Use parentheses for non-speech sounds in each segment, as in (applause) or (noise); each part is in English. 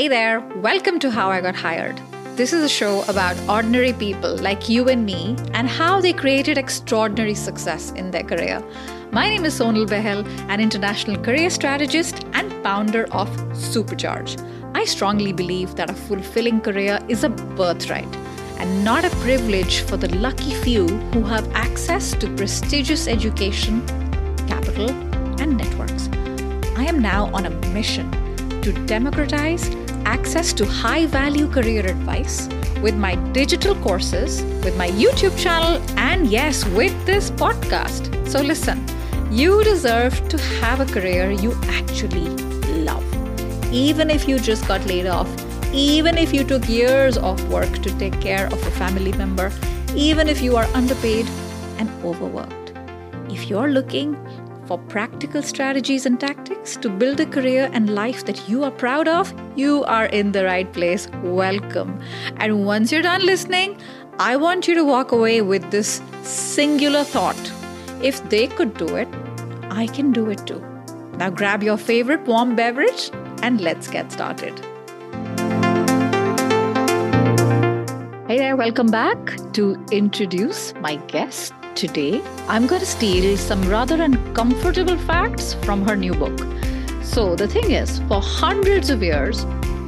Hey there, welcome to How I Got Hired. This is a show about ordinary people like you and me and how they created extraordinary success in their career. My name is Sonal Bahl, an international career strategist and founder of Supercharge. I strongly believe that a fulfilling career is a birthright and not a privilege for the lucky few who have access to prestigious education, capital, and networks. I am now on a mission to democratize access to high value career advice with my digital courses, with my YouTube channel, and yes, with this podcast. So, listen, you deserve to have a career you actually love. Even if you just got laid off, even if you took years off work to take care of a family member, even if you are underpaid and overworked. If you're looking for practical strategies and tactics to build a career and life that you are proud of, you are in the right place. Welcome. And once you're done listening, I want you to walk away with this singular thought. If they could do it, I can do it too. Now grab your favorite warm beverage and let's get started. Hey there, welcome back to introduce my guest Today, I'm going to steal some rather uncomfortable facts from her new book. So, the thing is, for hundreds of years,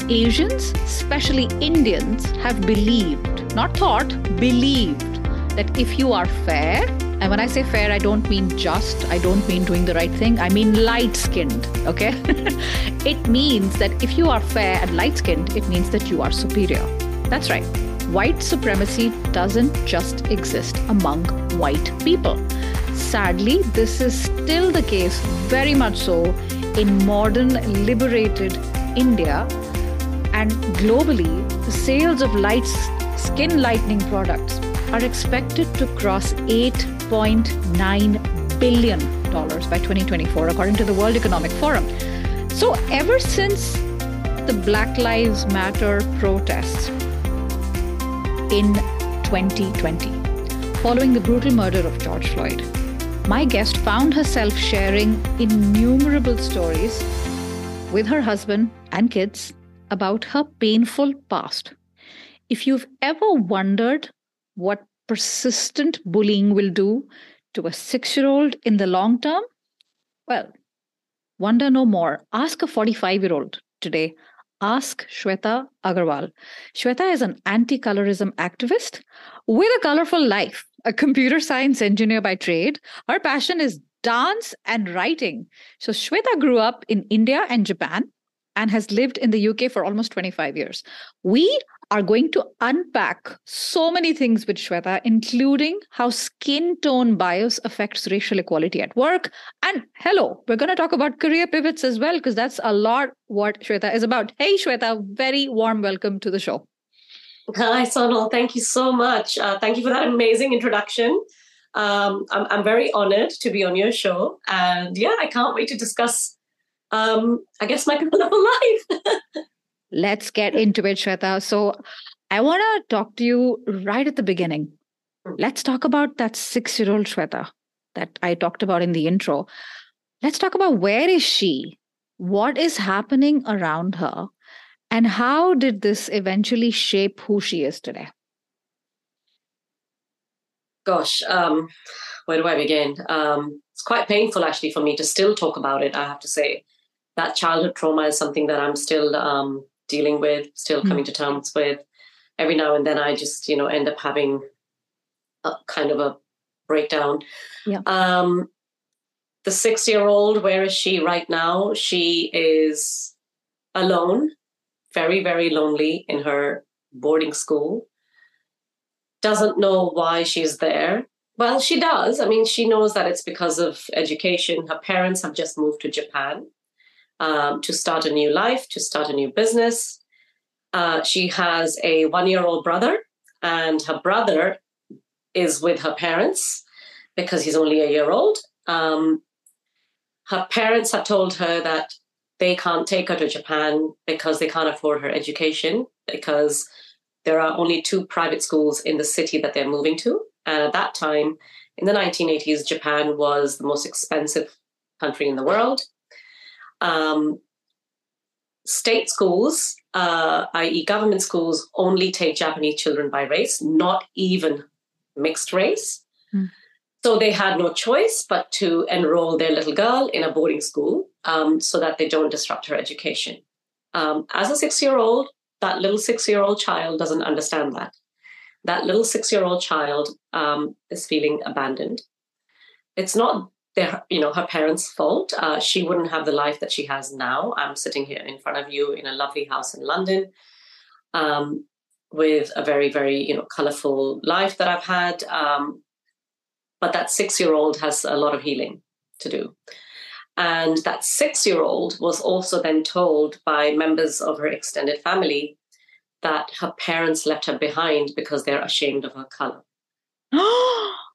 Asians, especially Indians, have believed, not thought, believed that if you are fair, and when I say fair, I don't mean just, I don't mean doing the right thing, I mean light skinned, okay? (laughs) it means that if you are fair and light skinned, it means that you are superior. That's right white supremacy doesn't just exist among white people. Sadly, this is still the case, very much so, in modern liberated India. And globally, the sales of light skin lightening products are expected to cross $8.9 billion by 2024, according to the World Economic Forum. So, ever since the Black Lives Matter protests, in 2020, following the brutal murder of George Floyd. My guest found herself sharing innumerable stories with her husband and kids about her painful past. If you've ever wondered what persistent bullying will do to a six year old in the long term, well, wonder no more. Ask a 45 year old today Ask Shweta Aggarwal. Shweta is an anti colorism activist with a colorful life, a computer science engineer by trade. Her passion is dance and writing. So, Shweta grew up in India and Japan and has lived in the UK for almost 25 years. We are going to unpack so many things with Shweta, including how skin tone bias affects racial equality at work. And hello, we're going to talk about career pivots as well, because that's a lot what Shweta is about. Hey, Shweta, very warm welcome to the show. Hi, Sonal. Thank you so much. Uh, thank you for that amazing introduction. Um, I'm, I'm very honored to be on your show. And yeah, I can't wait to discuss, um, I guess, my colorful (laughs) life. Let's get into it, Shweta. So I want to talk to you right at the beginning. Let's talk about that six year old Shweta that I talked about in the intro. Let's talk about where is she? What is happening around her? And how did this eventually shape who she is today? Gosh, um, where do I begin? Um, it's quite painful actually for me to still talk about it, I have to say. That childhood trauma is something that I'm still um, dealing with, still mm-hmm. coming to terms with. Every now and then, I just you know end up having a kind of a breakdown. Yeah. Um, the six-year-old, where is she right now? She is alone, very very lonely in her boarding school. Doesn't know why she's there. Well, she does. I mean, she knows that it's because of education. Her parents have just moved to Japan um, to start a new life, to start a new business. Uh, she has a one year old brother, and her brother is with her parents because he's only a year old. Um, her parents have told her that they can't take her to Japan because they can't afford her education because there are only two private schools in the city that they're moving to. And at that time, in the 1980s, Japan was the most expensive country in the world. Um, state schools, uh, i.e., government schools, only take Japanese children by race, not even mixed race. Mm. So they had no choice but to enroll their little girl in a boarding school um, so that they don't disrupt her education. Um, as a six year old, that little six year old child doesn't understand that. That little six year old child um, is feeling abandoned. It's not their, you know, her parents' fault. Uh, she wouldn't have the life that she has now. I'm sitting here in front of you in a lovely house in London. Um, with a very, very, you know, colorful life that I've had. Um, but that six year old has a lot of healing to do. And that six year old was also then told by members of her extended family that her parents left her behind because they're ashamed of her color. (gasps) (gasps)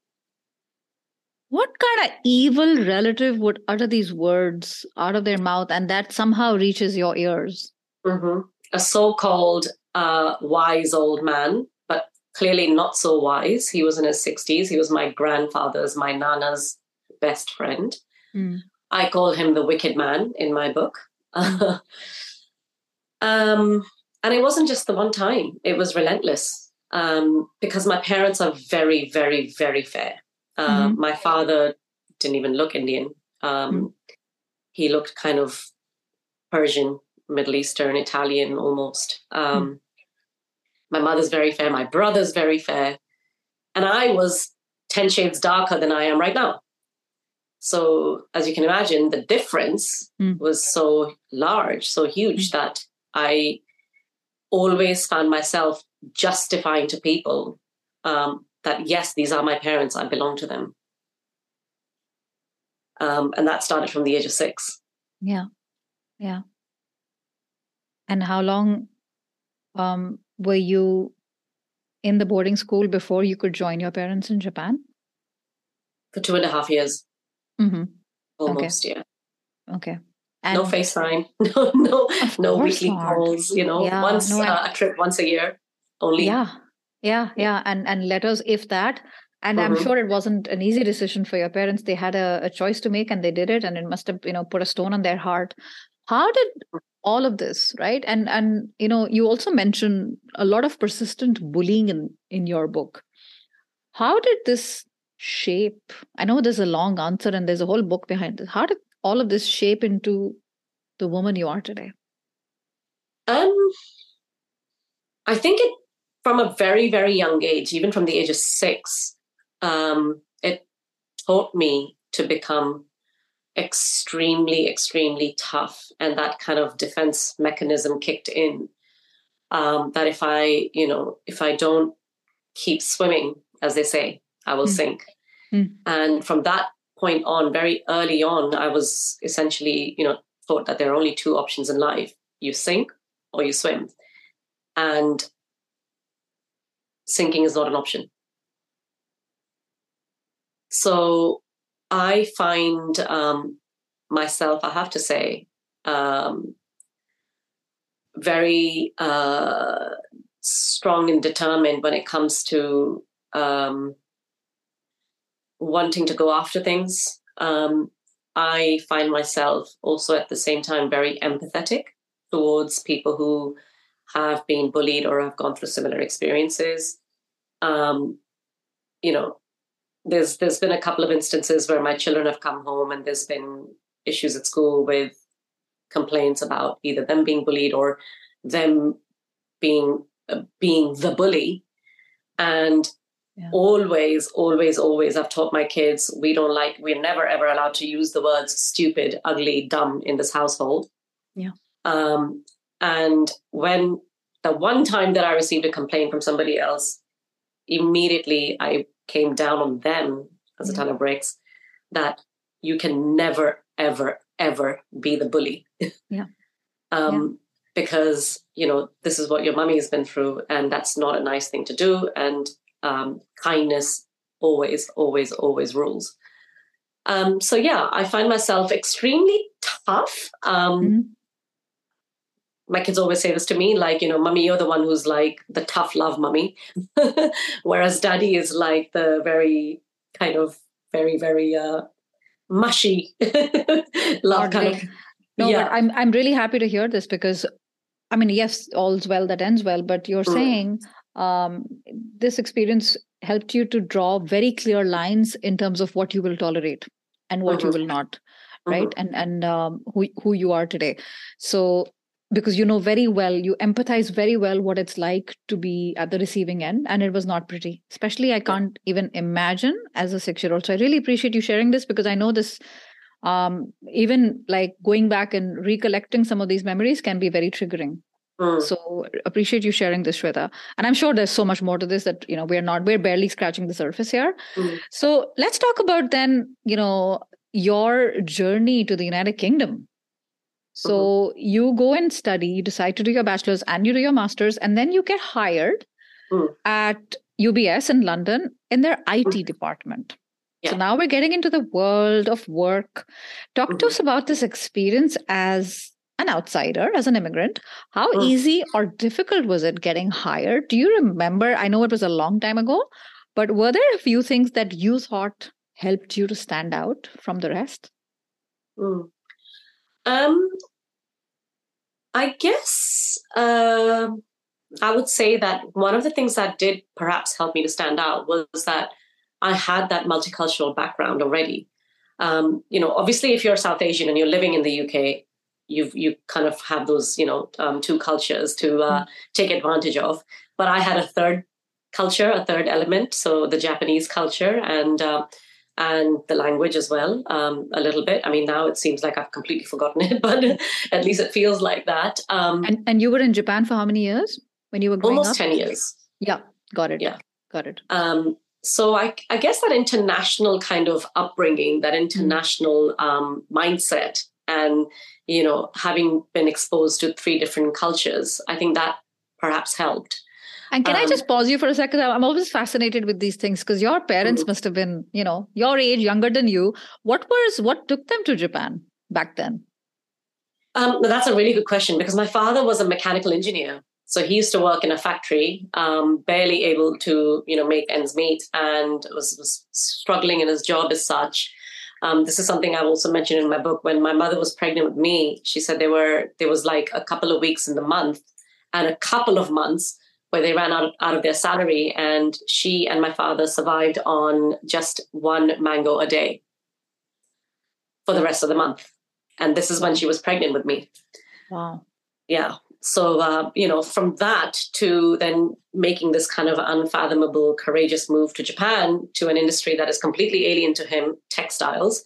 what kind of evil relative would utter these words out of their mouth and that somehow reaches your ears? Mm-hmm. A so called uh, wise old man but clearly not so wise. He was in his 60s. He was my grandfather's, my nana's best friend. Mm. I call him the wicked man in my book. (laughs) um, and it wasn't just the one time, it was relentless um, because my parents are very, very, very fair. Uh, mm-hmm. My father didn't even look Indian. Um, mm. He looked kind of Persian, Middle Eastern, Italian almost. Um, mm. My mother's very fair. My brother's very fair. And I was 10 shades darker than I am right now. So, as you can imagine, the difference mm. was so large, so huge mm. that I always found myself justifying to people um, that, yes, these are my parents, I belong to them. Um, and that started from the age of six. Yeah. Yeah. And how long um, were you in the boarding school before you could join your parents in Japan? For two and a half years. Mm-hmm. Almost, okay. yeah. Okay. And no FaceTime, (laughs) no, no, no weekly not. calls. You know, yeah, once no, uh, a trip once a year only. Yeah, yeah, yeah, and and letters if that. And mm-hmm. I'm sure it wasn't an easy decision for your parents. They had a, a choice to make, and they did it, and it must have you know put a stone on their heart. How did all of this right and and you know you also mention a lot of persistent bullying in in your book how did this shape i know there's a long answer and there's a whole book behind it how did all of this shape into the woman you are today um i think it from a very very young age even from the age of 6 um it taught me to become extremely, extremely tough. And that kind of defense mechanism kicked in. Um, that if I, you know, if I don't keep swimming, as they say, I will mm. sink. Mm. And from that point on, very early on, I was essentially, you know, thought that there are only two options in life you sink or you swim. And sinking is not an option. So I find um, myself, I have to say, um, very uh, strong and determined when it comes to um, wanting to go after things. Um, I find myself also at the same time very empathetic towards people who have been bullied or have gone through similar experiences. Um, you know, there's there's been a couple of instances where my children have come home and there's been issues at school with complaints about either them being bullied or them being uh, being the bully and yeah. always always always i've taught my kids we don't like we're never ever allowed to use the words stupid ugly dumb in this household yeah um and when the one time that i received a complaint from somebody else immediately i came down on them as a ton of bricks that you can never, ever, ever be the bully. (laughs) Yeah. um, yeah. Because, you know, this is what your mummy has been through, and that's not a nice thing to do. And um, kindness always, always, always rules. Um, so, yeah, I find myself extremely tough. Um, mm-hmm my kids always say this to me like you know mummy you're the one who's like the tough love mummy (laughs) whereas daddy is like the very kind of very very uh mushy (laughs) love kind of No, yeah. but I'm I'm really happy to hear this because I mean, yes, all's well that ends well, but you're mm. saying um, this experience helped you to draw very clear lines in terms of what you will tolerate and what mm-hmm. you will not, right? Mm-hmm. And and um, who who you are today. So because you know very well, you empathize very well what it's like to be at the receiving end, and it was not pretty. Especially, I can't even imagine as a six year old. So I really appreciate you sharing this because I know this um, even like going back and recollecting some of these memories can be very triggering. Mm. So appreciate you sharing this, Shweta. And I'm sure there's so much more to this that you know we're not we're barely scratching the surface here. Mm. So let's talk about then you know your journey to the United Kingdom. So mm-hmm. you go and study, you decide to do your bachelor's and you do your master's, and then you get hired mm. at UBS in London in their IT mm. department. Yeah. So now we're getting into the world of work. Talk mm-hmm. to us about this experience as an outsider, as an immigrant. How mm. easy or difficult was it getting hired? Do you remember? I know it was a long time ago, but were there a few things that you thought helped you to stand out from the rest? Mm. Um, I guess uh, I would say that one of the things that did perhaps help me to stand out was that I had that multicultural background already. Um, you know, obviously, if you're South Asian and you're living in the UK, you you kind of have those you know um, two cultures to uh, mm. take advantage of. But I had a third culture, a third element, so the Japanese culture and uh, and the language as well, um, a little bit. I mean, now it seems like I've completely forgotten it, (laughs) but at least it feels like that. Um, and and you were in Japan for how many years when you were almost up? ten years? Yeah, got it. Yeah, got it. Um, so I, I guess that international kind of upbringing, that international um, mindset, and you know having been exposed to three different cultures, I think that perhaps helped. And can um, I just pause you for a second? I'm always fascinated with these things because your parents must have been, you know, your age, younger than you. What was what took them to Japan back then? Um, that's a really good question because my father was a mechanical engineer. So he used to work in a factory, um, barely able to, you know, make ends meet, and was, was struggling in his job as such. Um, this is something I've also mentioned in my book. When my mother was pregnant with me, she said there were there was like a couple of weeks in the month and a couple of months where they ran out, out of their salary, and she and my father survived on just one mango a day for the rest of the month. And this is when she was pregnant with me. Wow. Yeah so uh, you know from that to then making this kind of unfathomable courageous move to japan to an industry that is completely alien to him textiles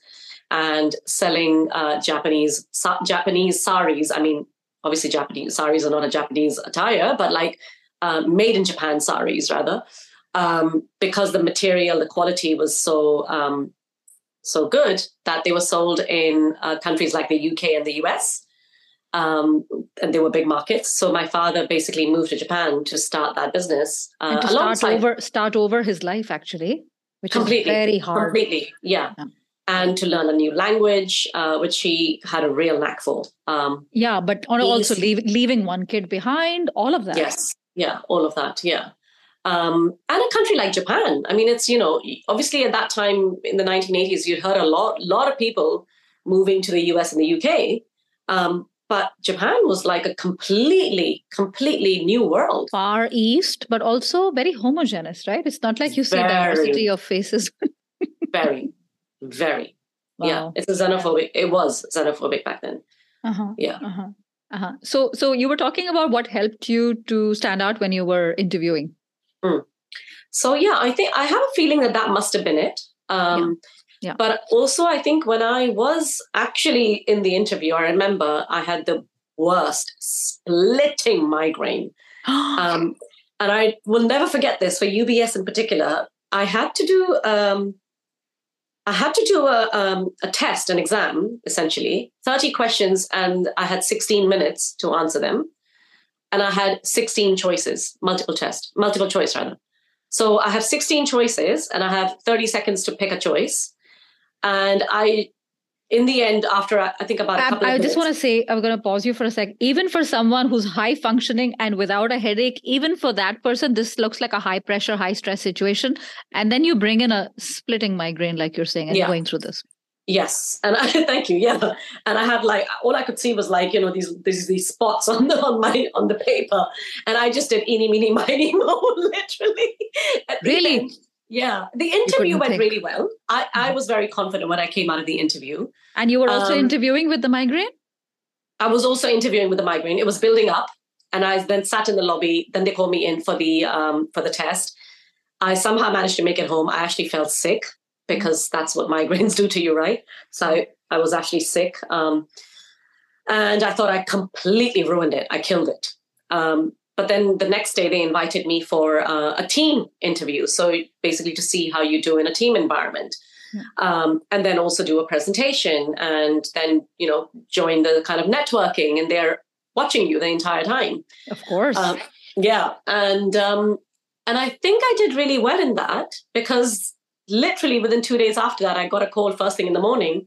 and selling uh, japanese sa- japanese saris i mean obviously japanese saris are not a japanese attire but like uh, made in japan saris rather um, because the material the quality was so um, so good that they were sold in uh, countries like the uk and the us um, and they were big markets. So my father basically moved to Japan to start that business. Uh, and to start over, start over his life actually, which completely, is very hard. Completely, yeah. yeah. And to learn a new language, uh, which he had a real knack for. Um, yeah, but also leave, leaving one kid behind, all of that. Yes, yeah, all of that, yeah. Um, and a country like Japan. I mean, it's you know, obviously at that time in the 1980s, you'd heard a lot, lot of people moving to the US and the UK. Um, but Japan was like a completely, completely new world. Far East, but also very homogeneous, right? It's not like you see very, diversity of faces. (laughs) very, very. Wow. Yeah, it's a xenophobic. It was xenophobic back then. Uh-huh, yeah. Uh-huh, uh-huh. So, so you were talking about what helped you to stand out when you were interviewing. Mm. So yeah, I think I have a feeling that that must have been it. Um, yeah. Yeah. But also, I think when I was actually in the interview, I remember I had the worst splitting migraine. (gasps) um, and I will never forget this for UBS in particular. I had to do um, I had to do a, um, a test, an exam, essentially, 30 questions, and I had 16 minutes to answer them. And I had 16 choices, multiple test, multiple choice rather. So I have 16 choices and I have 30 seconds to pick a choice. And I, in the end, after I, think about a couple I, I just want to say, I'm going to pause you for a sec. Even for someone who's high functioning and without a headache, even for that person, this looks like a high pressure, high stress situation. And then you bring in a splitting migraine, like you're saying, and yeah. going through this. Yes, and I thank you. Yeah, and I had like all I could see was like you know these these these spots on the on my on the paper, and I just did eeny meeny miny mo, literally. Really? Yeah, the interview went think. really well. I I was very confident when I came out of the interview. And you were also um, interviewing with the migraine. I was also interviewing with the migraine. It was building up, and I then sat in the lobby. Then they called me in for the um for the test. I somehow managed to make it home. I actually felt sick because that's what migraines (laughs) do to you, right? So I was actually sick. Um, and I thought I completely ruined it. I killed it. Um, but then the next day they invited me for uh, a team interview. So basically to see how you do in a team environment. Yeah. Um, and then also do a presentation and then, you know, join the kind of networking and they're watching you the entire time. Of course. Um, yeah. And, um, and I think I did really well in that because literally within two days after that, I got a call first thing in the morning.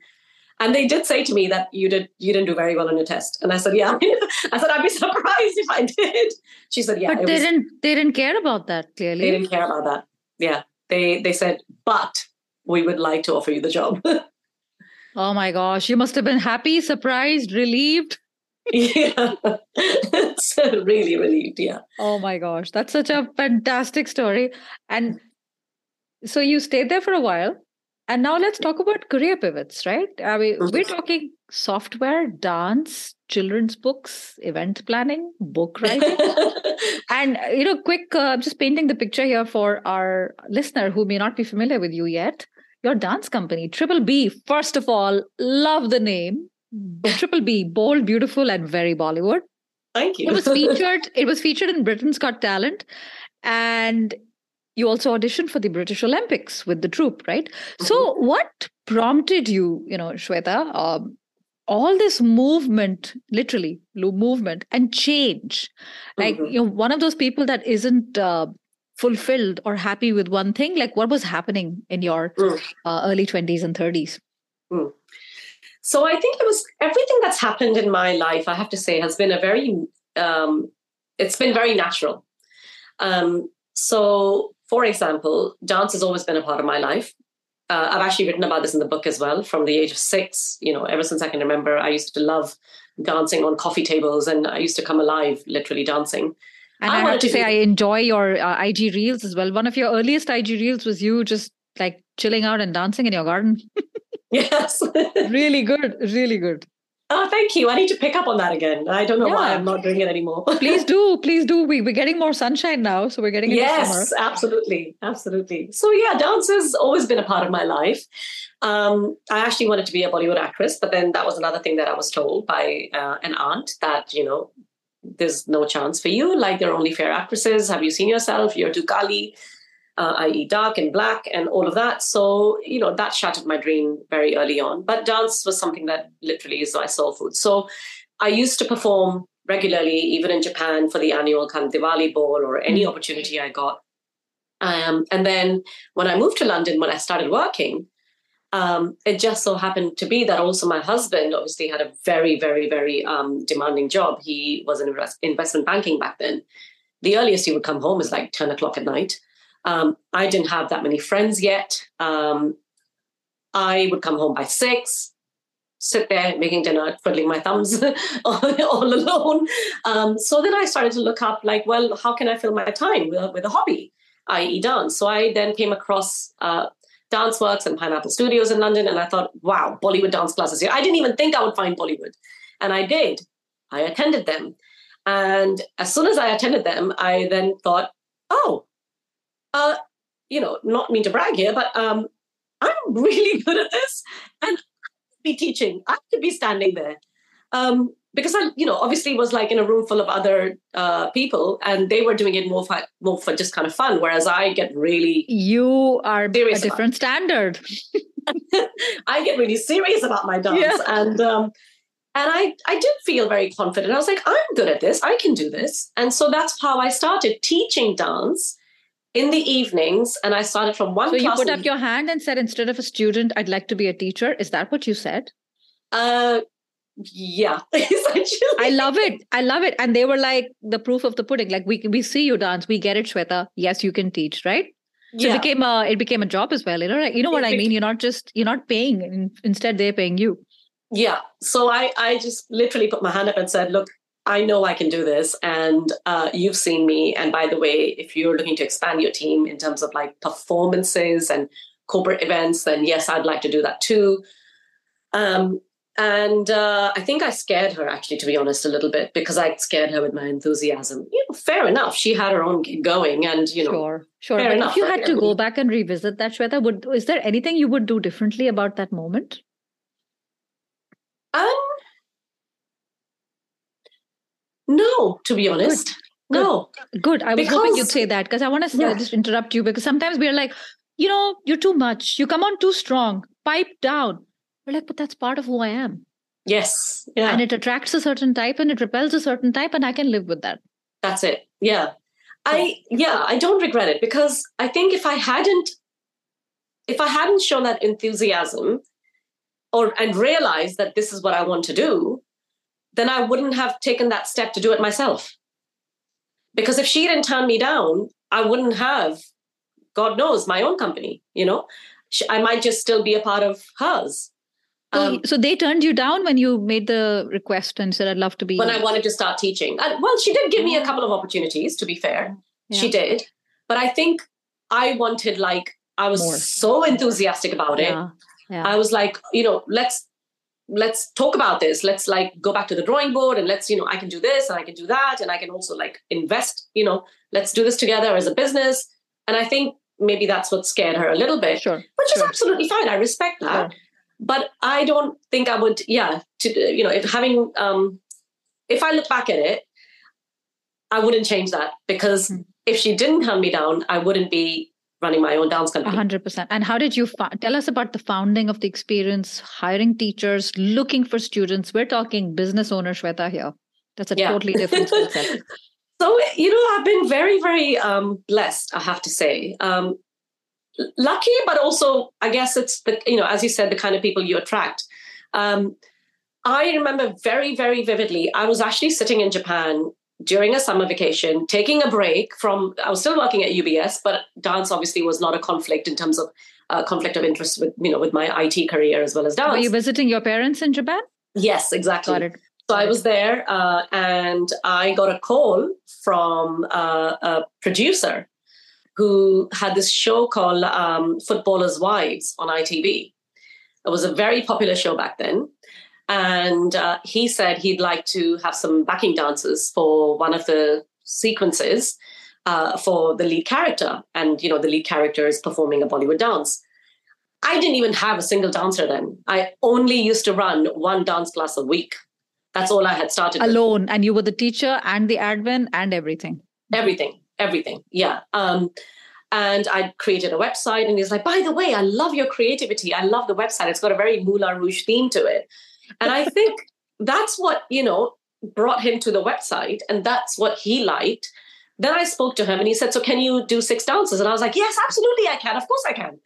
And they did say to me that you did you didn't do very well on your test. And I said, Yeah. (laughs) I said, I'd be surprised if I did. She said, Yeah. But they was, didn't they didn't care about that, clearly. They didn't care about that. Yeah. They they said, but we would like to offer you the job. (laughs) oh my gosh. You must have been happy, surprised, relieved. yeah. (laughs) so really relieved, yeah. Oh my gosh. That's such a fantastic story. And so you stayed there for a while. And now let's talk about career pivots, right? I mean, we're mm-hmm. talking software, dance, children's books, event planning, book writing. (laughs) and, you know, quick, uh, I'm just painting the picture here for our listener who may not be familiar with you yet. Your dance company, Triple B, first of all, love the name. Triple B, bold, beautiful, and very Bollywood. Thank you. it was featured. (laughs) It was featured in Britain's Got Talent, and you also auditioned for the British Olympics with the troupe, right? Mm-hmm. So, what prompted you, you know, Shweta, um, all this movement, literally movement and change? Like, mm-hmm. you know, one of those people that isn't uh, fulfilled or happy with one thing. Like, what was happening in your mm. uh, early twenties and thirties? Mm. So, I think it was everything that's happened in my life. I have to say, has been a very, um, it's been very natural. Um, so for example, dance has always been a part of my life. Uh, I've actually written about this in the book as well. From the age of six, you know, ever since I can remember, I used to love dancing on coffee tables, and I used to come alive, literally dancing. And I, I have to, to say, I enjoy your uh, IG reels as well. One of your earliest IG reels was you just like chilling out and dancing in your garden. (laughs) yes, (laughs) really good, really good. Oh, thank you. I need to pick up on that again. I don't know yeah. why I'm not doing it anymore. (laughs) please do. Please do. We, we're getting more sunshine now. So we're getting Yes, absolutely. Absolutely. So, yeah, dance has always been a part of my life. Um, I actually wanted to be a Bollywood actress, but then that was another thing that I was told by uh, an aunt that, you know, there's no chance for you. Like, there are only fair actresses. Have you seen yourself? You're too kali uh, i.e., dark and black and all of that. So, you know, that shattered my dream very early on. But dance was something that literally is my soul food. So I used to perform regularly, even in Japan, for the annual kind of Diwali ball or any mm. opportunity I got. Um, and then when I moved to London, when I started working, um, it just so happened to be that also my husband obviously had a very, very, very um, demanding job. He was in investment banking back then. The earliest he would come home is like 10 o'clock at night. Um, I didn't have that many friends yet. Um, I would come home by six, sit there making dinner, twiddling my thumbs (laughs) all alone. Um, so then I started to look up, like, well, how can I fill my time with, with a hobby, i.e., dance? So I then came across uh, Dance Works and Pineapple Studios in London, and I thought, wow, Bollywood dance classes here. I didn't even think I would find Bollywood, and I did. I attended them. And as soon as I attended them, I then thought, oh, uh, you know, not mean to brag here, but um, I'm (laughs) really good at this, and I could be teaching. I could be standing there. Um, because I, you know, obviously was like in a room full of other uh, people, and they were doing it more for more for just kind of fun. Whereas I get really you are a different standard. (laughs) I get really serious about my dance, yeah. and um, and I I did feel very confident. I was like, I'm good at this. I can do this, and so that's how I started teaching dance in the evenings and i started from one so you put up your hand and said instead of a student i'd like to be a teacher is that what you said uh yeah (laughs) essentially. i love it i love it and they were like the proof of the pudding like we we see you dance we get it shweta yes you can teach right So yeah. it became a it became a job as well. You know, you know what I mean. You're not just you're not paying. Instead, they're paying you. Yeah. So I I just literally put my hand up and said, look, I know I can do this, and uh, you've seen me. And by the way, if you're looking to expand your team in terms of like performances and corporate events, then yes, I'd like to do that too. Um, and uh, I think I scared her, actually, to be honest, a little bit because I scared her with my enthusiasm. You know, fair enough. She had her own gig going, and you know, sure, sure. but enough, if you had to go back and revisit that, Shweta, would is there anything you would do differently about that moment? Um, no, to be honest. Good. No. Good. I was because... hoping you'd say that because I want to yeah. just interrupt you because sometimes we're like, you know, you're too much. You come on too strong. Pipe down we're like, but that's part of who I am. Yes. Yeah. And it attracts a certain type and it repels a certain type, and I can live with that. That's it. Yeah. I yeah, I don't regret it because I think if I hadn't if I hadn't shown that enthusiasm or and realized that this is what I want to do, then I wouldn't have taken that step to do it myself. Because if she didn't turn me down, I wouldn't have, God knows, my own company, you know? I might just still be a part of hers. Um, so, they turned you down when you made the request and said, I'd love to be. When I wanted to start teaching. And, well, she did give me a couple of opportunities, to be fair. Yeah. She did. But I think I wanted, like, I was More. so enthusiastic about it. Yeah. Yeah. I was like, you know, let's let's talk about this let's like go back to the drawing board and let's you know i can do this and i can do that and i can also like invest you know let's do this together as a business and i think maybe that's what scared her a little bit sure which sure. is absolutely fine i respect that sure but I don't think I would. Yeah, to you know, if having um, if I look back at it, I wouldn't change that because mm-hmm. if she didn't hunt me down, I wouldn't be running my own dance company. hundred percent. And how did you tell us about the founding of the experience, hiring teachers, looking for students? We're talking business owner Shweta here. That's a yeah. totally different set. (laughs) so you know, I've been very, very um, blessed. I have to say. Um, lucky, but also I guess it's the you know as you said the kind of people you attract. Um, I remember very very vividly. I was actually sitting in Japan during a summer vacation, taking a break from. I was still working at UBS, but dance obviously was not a conflict in terms of uh, conflict of interest with you know with my IT career as well as dance. Were you visiting your parents in Japan? Yes, exactly. Got it. So I was there, uh, and I got a call from uh, a producer who had this show called um, Footballers' Wives on ITV. It was a very popular show back then. And uh, he said he'd like to have some backing dancers for one of the sequences uh, for the lead character. And, you know, the lead character is performing a Bollywood dance. I didn't even have a single dancer then. I only used to run one dance class a week. That's all I had started alone. With. And you were the teacher and the admin and everything. Everything everything. Yeah. Um, and I created a website, and he's like, by the way, I love your creativity. I love the website. It's got a very Moulin Rouge theme to it. And I think that's what, you know, brought him to the website, and that's what he liked. Then I spoke to him and he said, So can you do six dances? And I was like, Yes, absolutely, I can. Of course I can.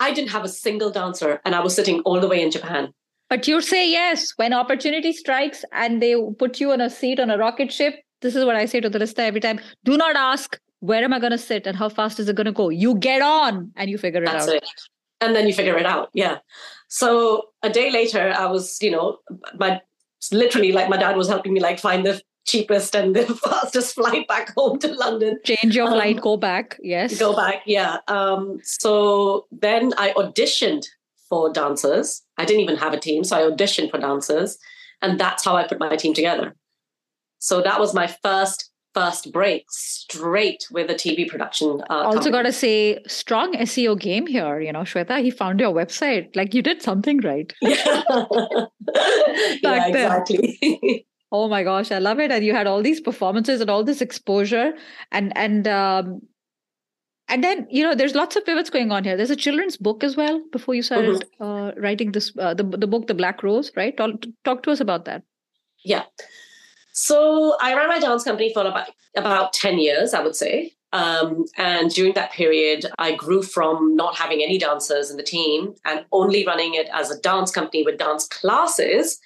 I didn't have a single dancer, and I was sitting all the way in Japan. But you say yes when opportunity strikes and they put you on a seat on a rocket ship this is what I say to the listener every time. Do not ask, where am I going to sit and how fast is it going to go? You get on and you figure it That's out. It. And then you figure it out. Yeah. So a day later, I was, you know, my literally like my dad was helping me like find the cheapest and the (laughs) fastest flight back home to London. Change your flight, um, go back. Yes. Go back. Yeah. Um, so then I auditioned for dancers. I didn't even have a team. So I auditioned for dancers. And that's how I put my team together. So that was my first first break straight with a TV production. Uh, also, got to say, strong SEO game here. You know, Shweta, he found your website. Like you did something right. (laughs) yeah, (laughs) yeah exactly. (laughs) oh my gosh, I love it. And you had all these performances and all this exposure, and and um, and then you know, there's lots of pivots going on here. There's a children's book as well. Before you started mm-hmm. uh, writing this, uh, the the book, The Black Rose, right? Talk, talk to us about that. Yeah. So I ran my dance company for about, about 10 years, I would say. Um, and during that period, I grew from not having any dancers in the team and only running it as a dance company with dance classes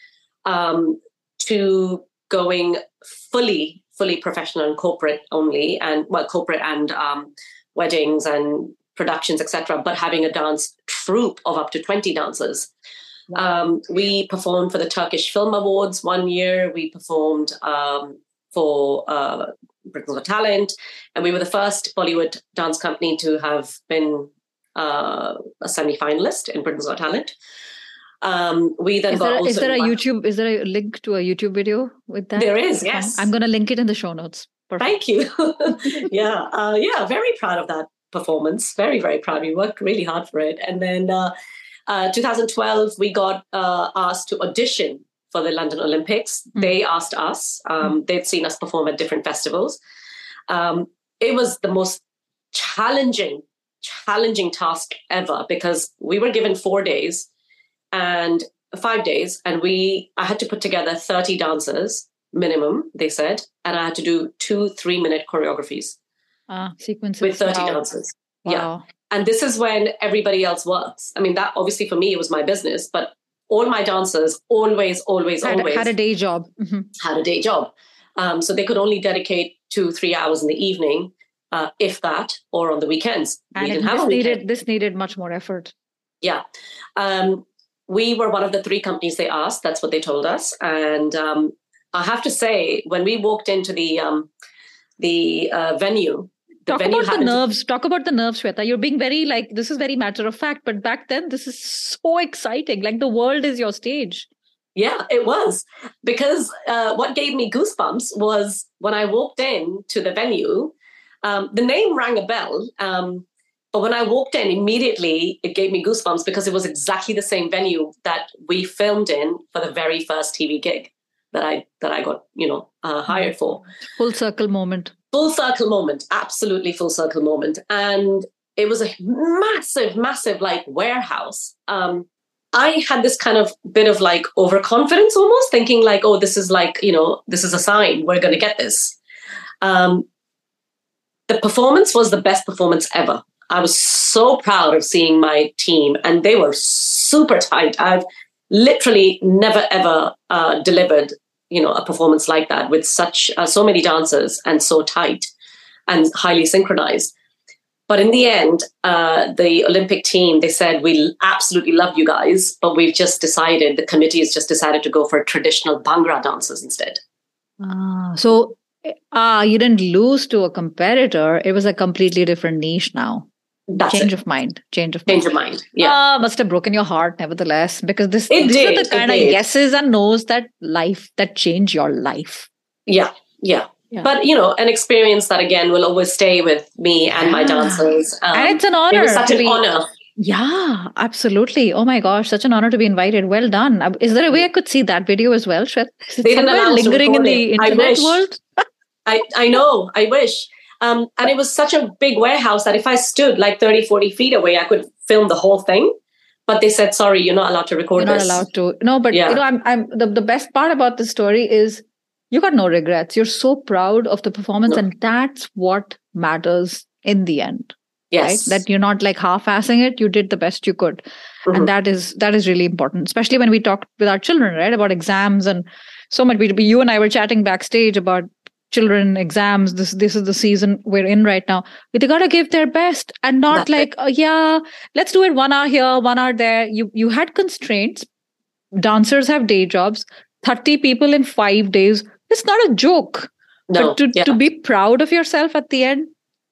um, to going fully, fully professional and corporate only, and well, corporate and um, weddings and productions, etc., but having a dance troupe of up to 20 dancers. Um, we performed for the Turkish Film Awards one year. We performed um, for uh, Britain's Got Talent, and we were the first Bollywood dance company to have been uh, a semi-finalist in Britain's Got Talent. Um, we then is got there, is there a YouTube? Is there a link to a YouTube video with that? There is, yes. I'm going to link it in the show notes. Perfect. Thank you. (laughs) (laughs) yeah, uh, yeah, very proud of that performance. Very, very proud. We worked really hard for it, and then uh, uh, 2012 we got uh, asked to audition for the London Olympics. Mm. They asked us. Um, mm. They'd seen us perform at different festivals. Um, it was the most challenging, challenging task ever because we were given four days and five days and we i had to put together 30 dancers minimum they said and i had to do two three minute choreographies uh, sequences with 30 wow. dancers wow. yeah and this is when everybody else works i mean that obviously for me it was my business but all my dancers always always had, always had a day job. Mm-hmm. had a day job. Um, so they could only dedicate two three hours in the evening uh, if that or on the weekends. And we this needed this needed much more effort. Yeah. Um, we were one of the three companies they asked. That's what they told us. And um, I have to say, when we walked into the um, the uh, venue, talk about the nerves. To... Talk about the nerves, Shweta. You're being very like this is very matter of fact, but back then this is so exciting. Like the world is your stage. Yeah, it was because uh, what gave me goosebumps was when I walked in to the venue. Um, the name rang a bell. Um, but when I walked in, immediately it gave me goosebumps because it was exactly the same venue that we filmed in for the very first TV gig that I that I got you know uh, hired for. Full circle moment. Full circle moment, absolutely full circle moment, and it was a massive, massive like warehouse. Um, I had this kind of bit of like overconfidence, almost thinking like, oh, this is like you know, this is a sign we're going to get this. Um, the performance was the best performance ever. I was so proud of seeing my team, and they were super tight. I've literally never ever uh, delivered, you know, a performance like that with such uh, so many dancers and so tight and highly synchronized. But in the end, uh, the Olympic team they said we absolutely love you guys, but we've just decided the committee has just decided to go for traditional Bhangra dances instead. Ah, so ah, you didn't lose to a competitor. It was a completely different niche now. That's change it. of mind change of mind. change of mind yeah uh, must have broken your heart nevertheless because this it these did, are the kind of did. yeses and nos that life that change your life yeah, yeah yeah. But you know, an experience that again will always stay with me and yeah. my dancers. Um, and it's an honor. It such an be, honor. Yeah, absolutely. Oh my gosh, such an honor to be invited. Well done. Uh, is there a way I could see that video as well, Shwet? Is it somewhere lingering in the internet world? I, I know. I wish. Um, and it was such a big warehouse that if I stood like 30, 40 feet away, I could film the whole thing. But they said, sorry, you're not allowed to record you're not this. allowed to. No, but yeah. you know, I'm, I'm the, the best part about the story is you got no regrets. You're so proud of the performance, no. and that's what matters in the end. Yes. Right? That you're not like half-assing it. You did the best you could. Mm-hmm. And that is that is really important, especially when we talk with our children, right? About exams and so much. We, you and I were chatting backstage about children exams this this is the season we're in right now. They got to give their best and not That's like oh, yeah let's do it one hour here one hour there. You you had constraints. Dancers have day jobs. 30 people in 5 days. It's not a joke. No, but to, yeah. to be proud of yourself at the end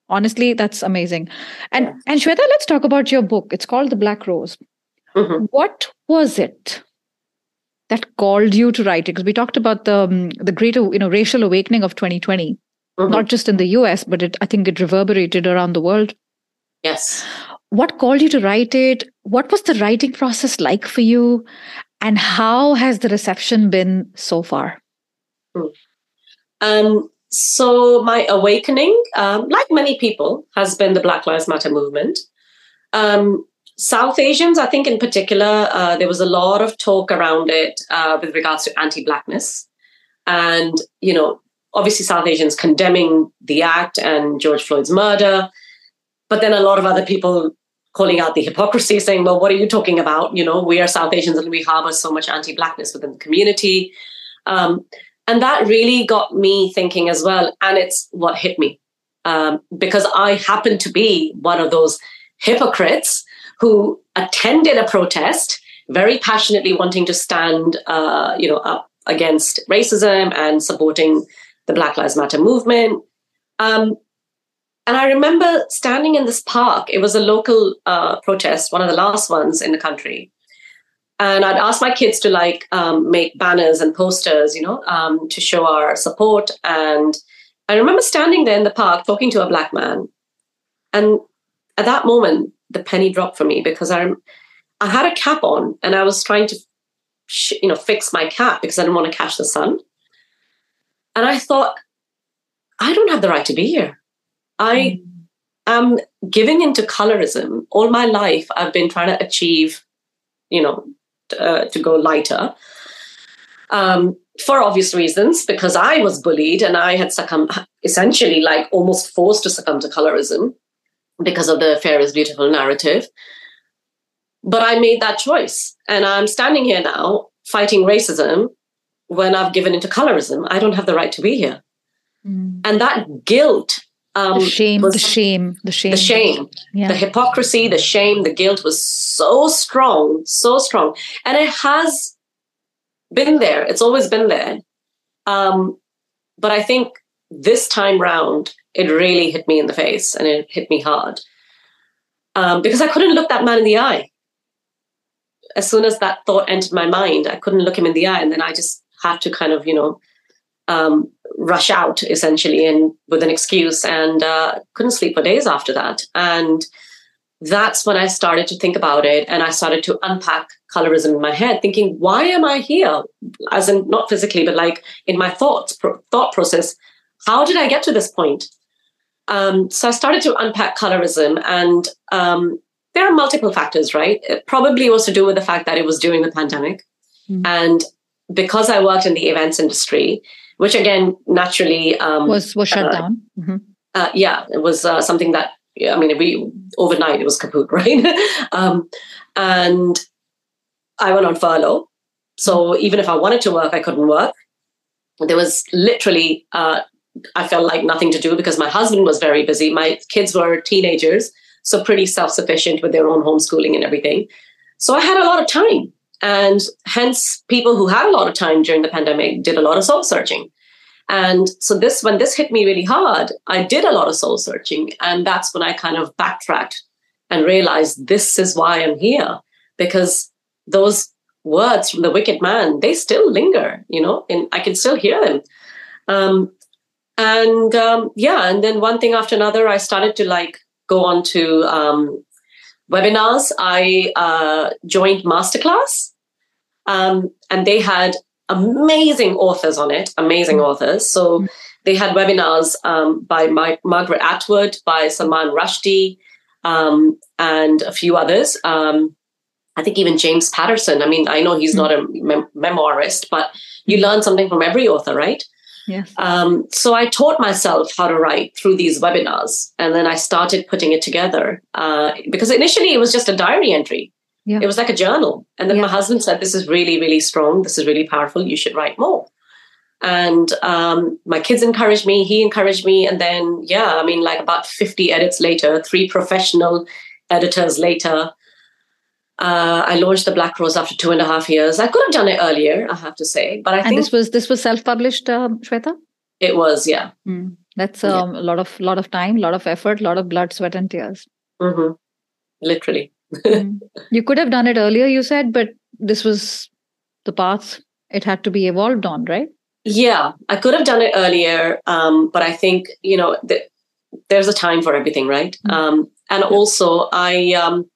honestly that's amazing. And yeah. and shweta let's talk about your book. It's called the black rose. Mm-hmm. what was it that called you to write it? Because we talked about the um, the greater you know racial awakening of 2020, mm-hmm. not just in the US, but it, I think it reverberated around the world. Yes. What called you to write it? What was the writing process like for you? And how has the reception been so far? Hmm. Um, so, my awakening, um, like many people, has been the Black Lives Matter movement. Um, South Asians, I think in particular, uh, there was a lot of talk around it uh, with regards to anti Blackness. And, you know, obviously South Asians condemning the act and George Floyd's murder. But then a lot of other people calling out the hypocrisy, saying, well, what are you talking about? You know, we are South Asians and we harbor so much anti Blackness within the community. Um, and that really got me thinking as well. And it's what hit me. um, because I happen to be one of those hypocrites who attended a protest very passionately wanting to stand, uh, you know, up against racism and supporting the Black Lives Matter movement. Um, and I remember standing in this park. It was a local uh, protest, one of the last ones in the country. And I'd ask my kids to like um, make banners and posters, you know, um, to show our support. And I remember standing there in the park talking to a black man. And at that moment, the penny dropped for me because I, I had a cap on and I was trying to, you know, fix my cap because I didn't want to catch the sun. And I thought, I don't have the right to be here. I mm. am giving into colorism. All my life, I've been trying to achieve, you know, uh, to go lighter. Um, for obvious reasons, because I was bullied and I had succumbed, essentially, like almost forced to succumb to colorism because of the fair is beautiful narrative. But I made that choice. And I'm standing here now fighting racism when I've given into colorism. I don't have the right to be here. Mm. And that guilt. Um, the shame, was, the shame, the shame. The shame, yeah. the hypocrisy, the shame, the guilt was so strong, so strong. And it has been there. It's always been there. Um, but I think this time round, it really hit me in the face and it hit me hard um, because I couldn't look that man in the eye. As soon as that thought entered my mind, I couldn't look him in the eye. And then I just had to kind of, you know, um, rush out essentially and with an excuse and uh, couldn't sleep for days after that. And that's when I started to think about it and I started to unpack colorism in my head, thinking, why am I here? As in, not physically, but like in my thoughts, pro- thought process. How did I get to this point? Um, so I started to unpack colorism, and um, there are multiple factors, right? It probably was to do with the fact that it was during the pandemic. Mm-hmm. And because I worked in the events industry, which again, naturally um, was, was shut uh, down. Mm-hmm. Uh, yeah, it was uh, something that, I mean, we overnight it was kaput, (laughs) right? Um, and I went on furlough. So mm-hmm. even if I wanted to work, I couldn't work. There was literally uh, I felt like nothing to do because my husband was very busy. My kids were teenagers, so pretty self sufficient with their own homeschooling and everything. So I had a lot of time. And hence, people who had a lot of time during the pandemic did a lot of soul searching. And so this, when this hit me really hard, I did a lot of soul searching. And that's when I kind of backtracked and realized this is why I'm here. Because those words from the wicked man, they still linger, you know, and I can still hear them. Um, and um, yeah and then one thing after another i started to like go on to um, webinars i uh, joined masterclass um, and they had amazing authors on it amazing mm-hmm. authors so mm-hmm. they had webinars um, by My- margaret atwood by salman rushdie um, and a few others um, i think even james patterson i mean i know he's mm-hmm. not a mem- memoirist but you learn something from every author right Yes. Um, so I taught myself how to write through these webinars, and then I started putting it together uh, because initially it was just a diary entry. Yeah. It was like a journal, and then yeah. my husband said, "This is really, really strong. This is really powerful. You should write more." And um, my kids encouraged me. He encouraged me, and then yeah, I mean, like about fifty edits later, three professional editors later, uh, I launched the Black Rose after two and a half years. I could have done it earlier, I have to say, but I and think this was this was self published, um, Shweta. It was, yeah. Mm. That's um, yeah. a lot of lot of time, a lot of effort, a lot of blood, sweat, and tears. Mm-hmm. Literally. (laughs) mm. You could have done it earlier, you said, but this was the path it had to be evolved on, right? Yeah, I could have done it earlier, um, but I think you know th- there's a time for everything, right? Mm. Um, and yeah. also, I um,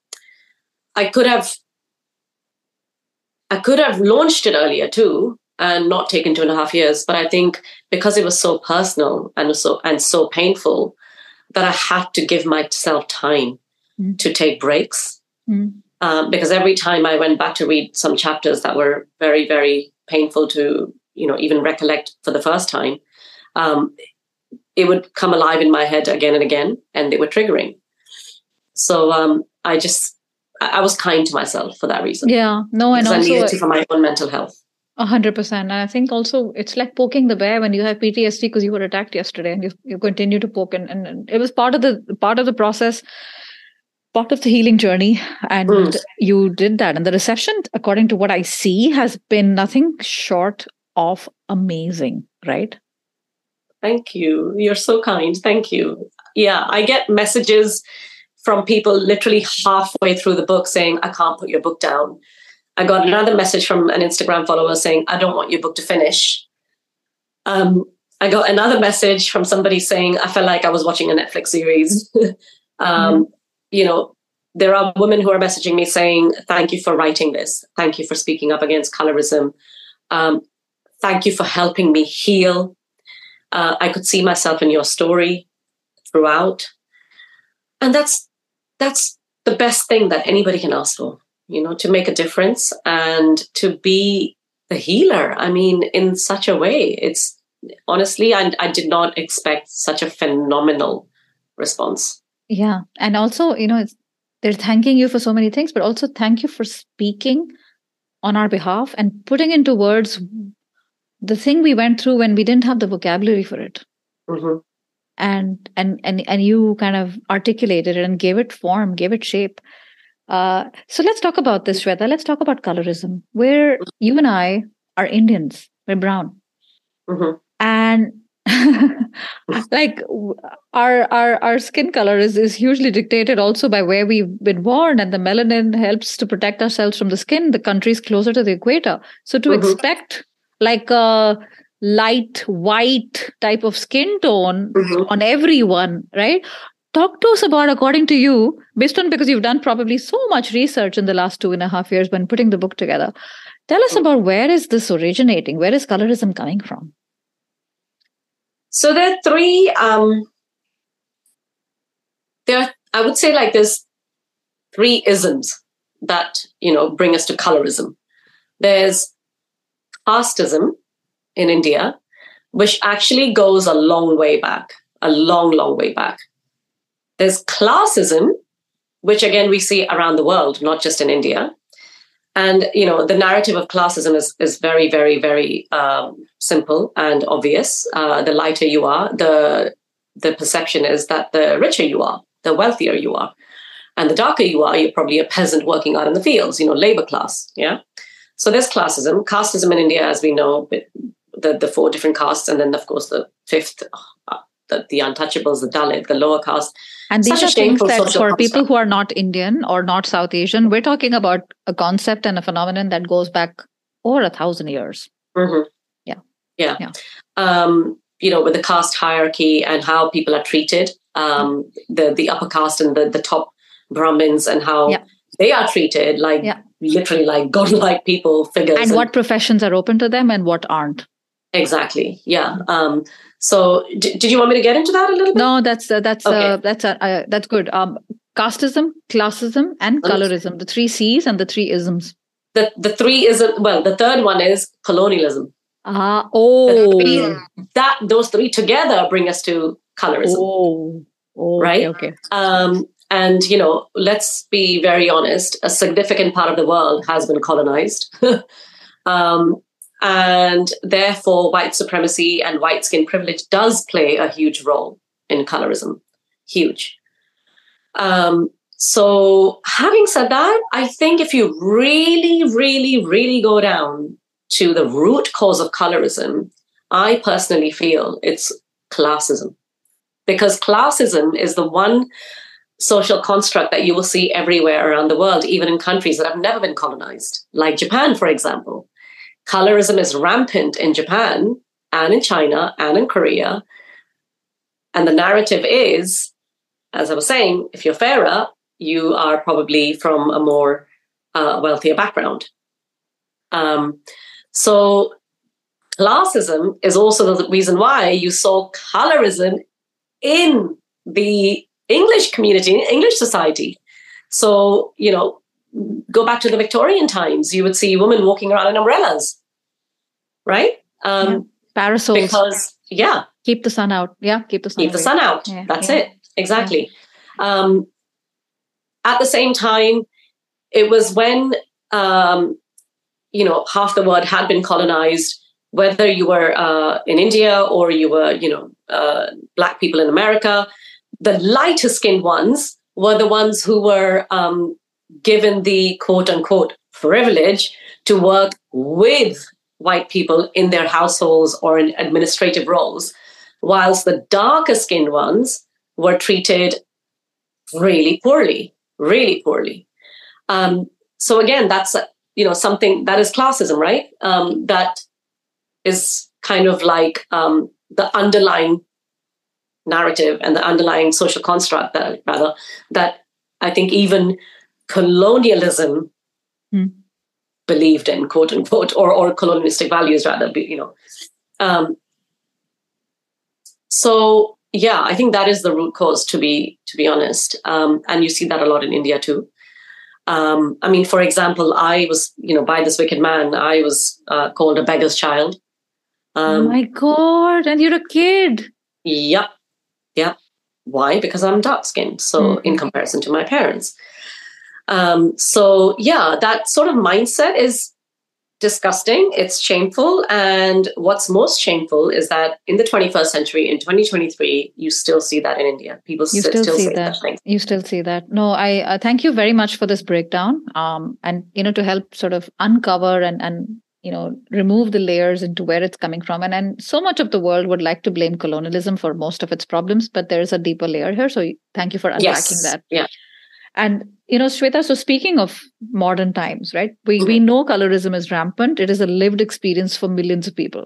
I could have I could have launched it earlier too and not taken two and a half years. But I think because it was so personal and so and so painful that I had to give myself time mm. to take breaks. Mm. Um, because every time I went back to read some chapters that were very, very painful to, you know, even recollect for the first time, um, it would come alive in my head again and again, and they were triggering. So um, I just I was kind to myself for that reason. Yeah, no, and also I needed to for my own mental health. A hundred percent. And I think also it's like poking the bear when you have PTSD because you were attacked yesterday and you you continue to poke and, and it was part of the part of the process, part of the healing journey. And mm. you did that. And the reception, according to what I see, has been nothing short of amazing, right? Thank you. You're so kind. Thank you. Yeah, I get messages from people literally halfway through the book saying, I can't put your book down. I got another message from an Instagram follower saying, I don't want your book to finish. Um, I got another message from somebody saying, I felt like I was watching a Netflix series. (laughs) um, mm-hmm. You know, there are women who are messaging me saying, Thank you for writing this. Thank you for speaking up against colorism. Um, thank you for helping me heal. Uh, I could see myself in your story throughout. And that's that's the best thing that anybody can ask for you know, to make a difference and to be the healer. I mean, in such a way, it's honestly, I, I did not expect such a phenomenal response. Yeah. And also, you know, they're thanking you for so many things, but also thank you for speaking on our behalf and putting into words the thing we went through when we didn't have the vocabulary for it. Mm-hmm. And and and and you kind of articulated it and gave it form, gave it shape. Uh, so let's talk about this, Shweta. Let's talk about colorism. Where you and I are Indians, we're brown, mm-hmm. and (laughs) like our our our skin color is is hugely dictated also by where we've been born, and the melanin helps to protect ourselves from the skin. The countries closer to the equator, so to mm-hmm. expect like a light white type of skin tone mm-hmm. on everyone right? Talk to us about according to you based on because you've done probably so much research in the last two and a half years when putting the book together tell us about where is this originating? Where is colorism coming from? So there are three um there are, i would say like there's three isms that you know bring us to colorism. There's casteism in india which actually goes a long way back a long long way back there's classism, which again we see around the world, not just in India. And you know, the narrative of classism is is very, very, very um, simple and obvious. Uh, the lighter you are, the the perception is that the richer you are, the wealthier you are, and the darker you are, you're probably a peasant working out in the fields. You know, labor class. Yeah. So there's classism, casteism in India, as we know, the the four different castes, and then of course the fifth, uh, the, the untouchables, the Dalit, the lower caste and these Such are things that for people who are not Indian or not South Asian, we're talking about a concept and a phenomenon that goes back over a thousand years. Mm-hmm. Yeah. Yeah. yeah. Um, you know, with the caste hierarchy and how people are treated, um, the the upper caste and the, the top Brahmins and how yeah. they are treated like yeah. literally like (laughs) godlike people figures. And, and what professions are open to them and what aren't. Exactly. Yeah. Um, so, d- did you want me to get into that a little bit? No, that's uh, that's uh, okay. uh, that's uh, that's good. Um, casteism, classism, and colorism—the three C's and the three isms. The the three ism. Well, the third one is colonialism. Ah, oh, three, that those three together bring us to colorism. Oh, oh right. Okay. okay. Um, and you know, let's be very honest. A significant part of the world has been colonized. (laughs) um, and therefore, white supremacy and white skin privilege does play a huge role in colorism. Huge. Um, so, having said that, I think if you really, really, really go down to the root cause of colorism, I personally feel it's classism. Because classism is the one social construct that you will see everywhere around the world, even in countries that have never been colonized, like Japan, for example. Colorism is rampant in Japan and in China and in Korea. And the narrative is, as I was saying, if you're fairer, you are probably from a more uh, wealthier background. Um, so classism is also the reason why you saw colorism in the English community, in English society. So, you know, go back to the Victorian times, you would see women walking around in umbrellas, right? Um, yeah. Parasols. Because, yeah. Keep the sun out. Yeah, keep the sun Keep the sun out. Yeah. That's yeah. it. Exactly. Um, at the same time, it was when um, you know, half the world had been colonized, whether you were uh, in India or you were, you know, uh, black people in America, the lighter skinned ones were the ones who were um, given the quote unquote privilege to work with white people in their households or in administrative roles, whilst the darker skinned ones were treated really poorly, really poorly. Um, so again, that's you know something that is classism, right? Um, that is kind of like um, the underlying narrative and the underlying social construct that rather that I think even colonialism hmm. believed in, quote unquote, or or colonialistic values rather, you know. Um, so yeah, I think that is the root cause to be to be honest, um, and you see that a lot in India too. Um, I mean, for example, I was, you know, by this wicked man, I was uh, called a beggar's child. Um, oh my god! And you're a kid. Yep, yep. Why? Because I'm dark skinned. So, mm-hmm. in comparison to my parents, um, so yeah, that sort of mindset is disgusting. It's shameful. And what's most shameful is that in the 21st century, in 2023, you still see that in India. People you still, still see that. You still see that. No, I uh, thank you very much for this breakdown. Um, and you know to help sort of uncover and and you know remove the layers into where it's coming from and and so much of the world would like to blame colonialism for most of its problems but there is a deeper layer here so thank you for unpacking yes. that yeah and you know, Shweta, so speaking of modern times, right? We mm-hmm. we know colorism is rampant. It is a lived experience for millions of people.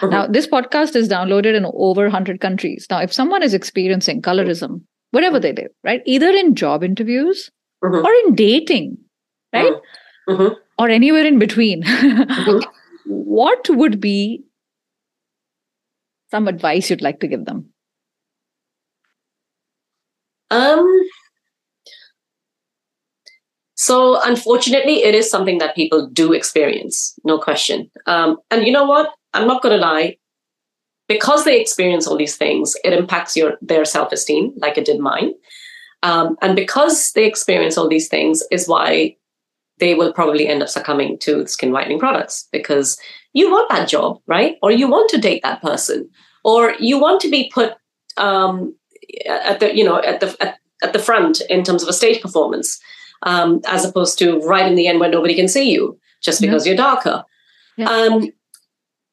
Mm-hmm. Now, this podcast is downloaded in over 100 countries. Now, if someone is experiencing colorism, whatever they do, right? Either in job interviews mm-hmm. or in dating, right? Mm-hmm. Mm-hmm. Or anywhere in between. Mm-hmm. (laughs) what would be some advice you'd like to give them? Um so, unfortunately, it is something that people do experience, no question. Um, and you know what? I'm not going to lie. Because they experience all these things, it impacts your their self esteem, like it did mine. Um, and because they experience all these things, is why they will probably end up succumbing to skin whitening products because you want that job, right? Or you want to date that person, or you want to be put um, at the you know at the at, at the front in terms of a stage performance um, as opposed to right in the end when nobody can see you just because yeah. you're darker. Yeah. Um,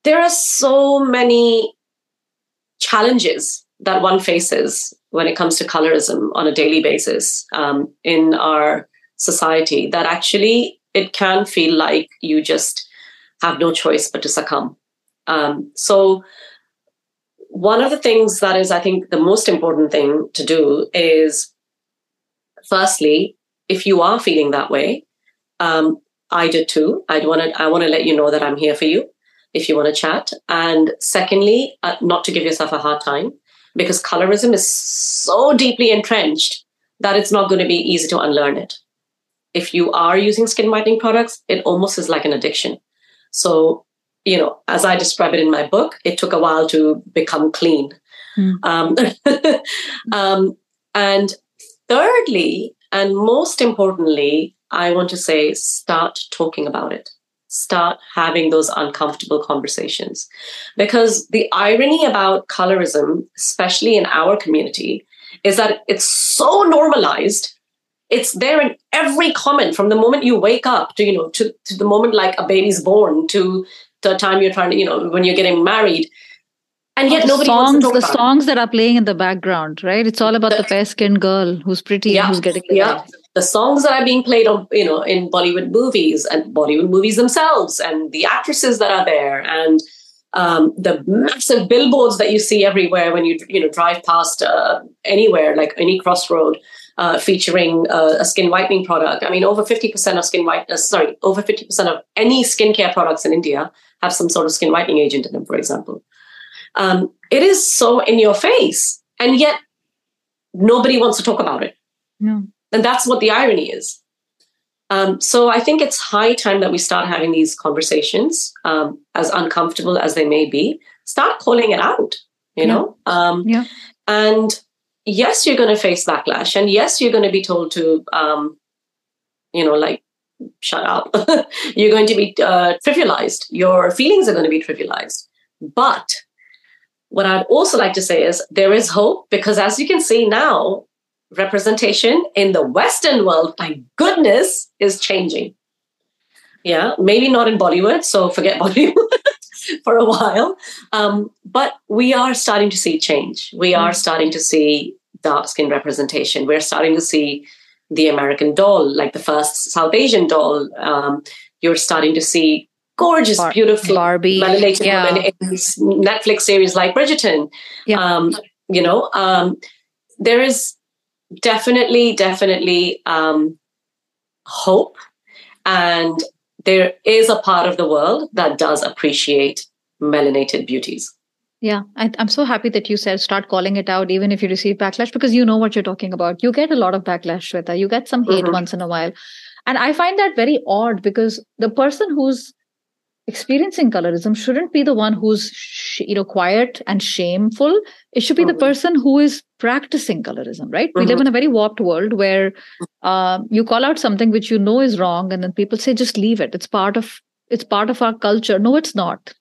there are so many challenges that one faces when it comes to colorism on a daily basis um, in our society that actually it can feel like you just have no choice but to succumb. Um, so, one of the things that is, I think, the most important thing to do is firstly, if you are feeling that way, um, I did too. I'd want to I want to let you know that I'm here for you if you want to chat. And secondly, uh, not to give yourself a hard time because colorism is so deeply entrenched that it's not going to be easy to unlearn it. If you are using skin whitening products, it almost is like an addiction. So, you know, as I describe it in my book, it took a while to become clean. Mm. Um, (laughs) um, and thirdly, and most importantly, I want to say start talking about it. Start having those uncomfortable conversations. Because the irony about colorism, especially in our community, is that it's so normalized. It's there in every comment from the moment you wake up to, you know, to, to the moment like a baby's born to the time you're trying to, you know, when you're getting married and yet nobody songs, the songs that are playing in the background right it's all about the, the fair skinned girl who's pretty yeah, and who's getting yeah the songs that are being played on you know in bollywood movies and bollywood movies themselves and the actresses that are there and um, the massive billboards that you see everywhere when you you know drive past uh, anywhere like any crossroad uh, featuring uh, a skin whitening product. I mean, over 50% of skin white, uh, sorry, over 50% of any skincare products in India have some sort of skin whitening agent in them, for example. Um, it is so in your face, and yet nobody wants to talk about it. No. And that's what the irony is. Um, so I think it's high time that we start having these conversations, um, as uncomfortable as they may be. Start calling it out, you yeah. know. Um, yeah. And yes, you're going to face backlash, and yes, you're going to be told to, um, you know, like shut up. (laughs) You're going to be uh, trivialized. Your feelings are going to be trivialized. But what I'd also like to say is there is hope because, as you can see now, representation in the Western world, my goodness, is changing. Yeah, maybe not in Bollywood, so forget (laughs) Bollywood for a while. Um, but we are starting to see change. We are mm. starting to see dark skin representation. We're starting to see the American doll, like the first South Asian doll. Um, you're starting to see gorgeous, Bar- beautiful Barbie, melanated yeah. women in Netflix series like Bridgerton. Yeah. Um, you know, um, there is definitely, definitely um, hope, and there is a part of the world that does appreciate melanated beauties. Yeah, I, am so happy that you said start calling it out, even if you receive backlash, because you know what you're talking about. You get a lot of backlash, Shweta. You get some hate mm-hmm. once in a while. And I find that very odd because the person who's experiencing colorism shouldn't be the one who's sh- you know quiet and shameful it should be mm-hmm. the person who is practicing colorism right mm-hmm. we live mm-hmm. in a very warped world where uh, you call out something which you know is wrong and then people say just leave it it's part of it's part of our culture no it's not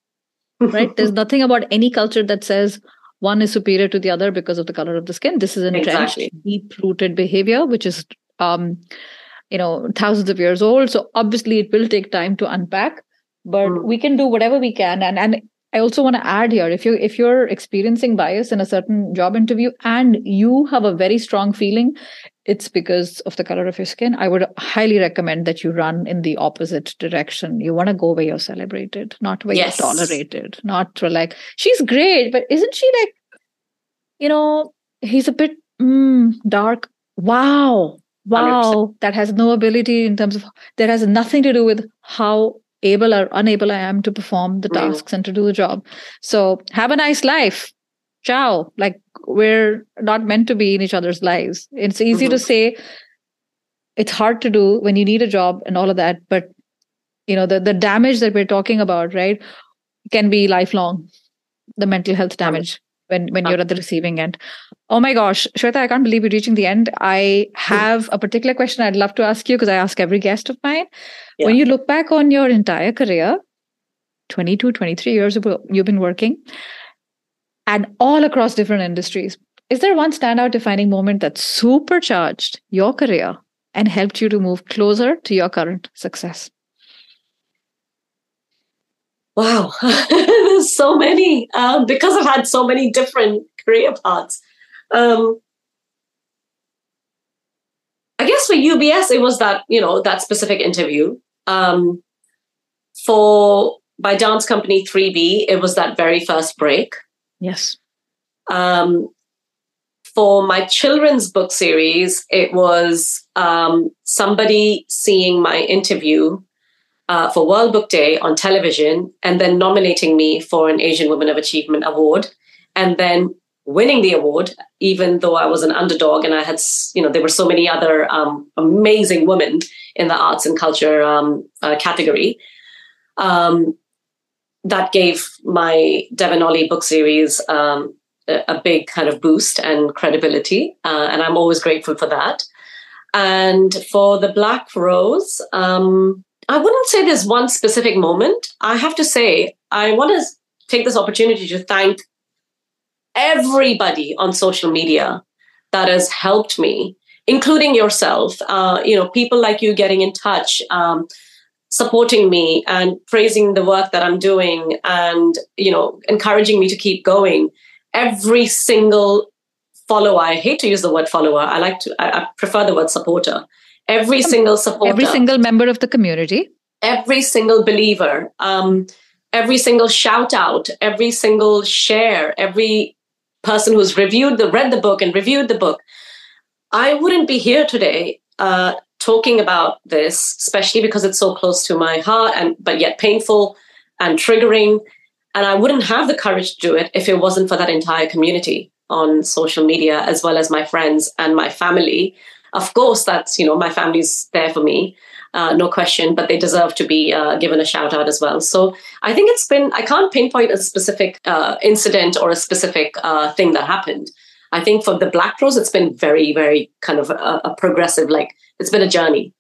right there's (laughs) nothing about any culture that says one is superior to the other because of the color of the skin this is entrenched exactly. deep rooted behavior which is um you know thousands of years old so obviously it will take time to unpack but mm. we can do whatever we can and and i also want to add here if you if you're experiencing bias in a certain job interview and you have a very strong feeling it's because of the color of your skin i would highly recommend that you run in the opposite direction you want to go where you're celebrated not where yes. you're tolerated not for like she's great but isn't she like you know he's a bit mm, dark wow wow 100%. that has no ability in terms of that has nothing to do with how able or unable I am to perform the tasks and to do the job. So have a nice life. Ciao. Like we're not meant to be in each other's lives. It's easy mm-hmm. to say, it's hard to do when you need a job and all of that. But you know, the, the damage that we're talking about, right, can be lifelong. The mental health damage when when ah. you're at the receiving end. Oh my gosh, Shweta, I can't believe we're reaching the end. I have a particular question I'd love to ask you because I ask every guest of mine. Yeah. When you look back on your entire career, 22, 23 years you've been working, and all across different industries, is there one standout defining moment that supercharged your career and helped you to move closer to your current success? Wow, (laughs) there's so many um, because I've had so many different career paths. Um, I guess for UBS, it was that you know that specific interview. Um, for my dance company 3B, it was that very first break. Yes. Um, for my children's book series, it was um, somebody seeing my interview uh, for World Book Day on television and then nominating me for an Asian Woman of Achievement award and then winning the award, even though I was an underdog and I had, you know, there were so many other um, amazing women in the arts and culture um, uh, category. Um, that gave my Dev and Ollie book series um, a, a, big kind of boost and credibility. Uh, and I'm always grateful for that. And for the Black Rose, um, I wouldn't say there's one specific moment. I have to say, I want to take this opportunity to thank everybody on social media that has helped me, including yourself. Uh, you know, people like you getting in touch, um, supporting me, and praising the work that I'm doing, and you know, encouraging me to keep going. Every single follower. I hate to use the word follower. I like to. I, I prefer the word supporter every single supporter, every single member of the community, every single believer, um, every single shout out, every single share, every person who's reviewed the read the book and reviewed the book. I wouldn't be here today uh, talking about this, especially because it's so close to my heart and but yet painful and triggering. And I wouldn't have the courage to do it if it wasn't for that entire community on social media, as well as my friends and my family of course, that's, you know, my family's there for me. Uh, no question, but they deserve to be uh, given a shout out as well. So I think it's been, I can't pinpoint a specific uh, incident or a specific uh, thing that happened. I think for the Black Rose, it's been very, very kind of a, a progressive, like it's been a journey.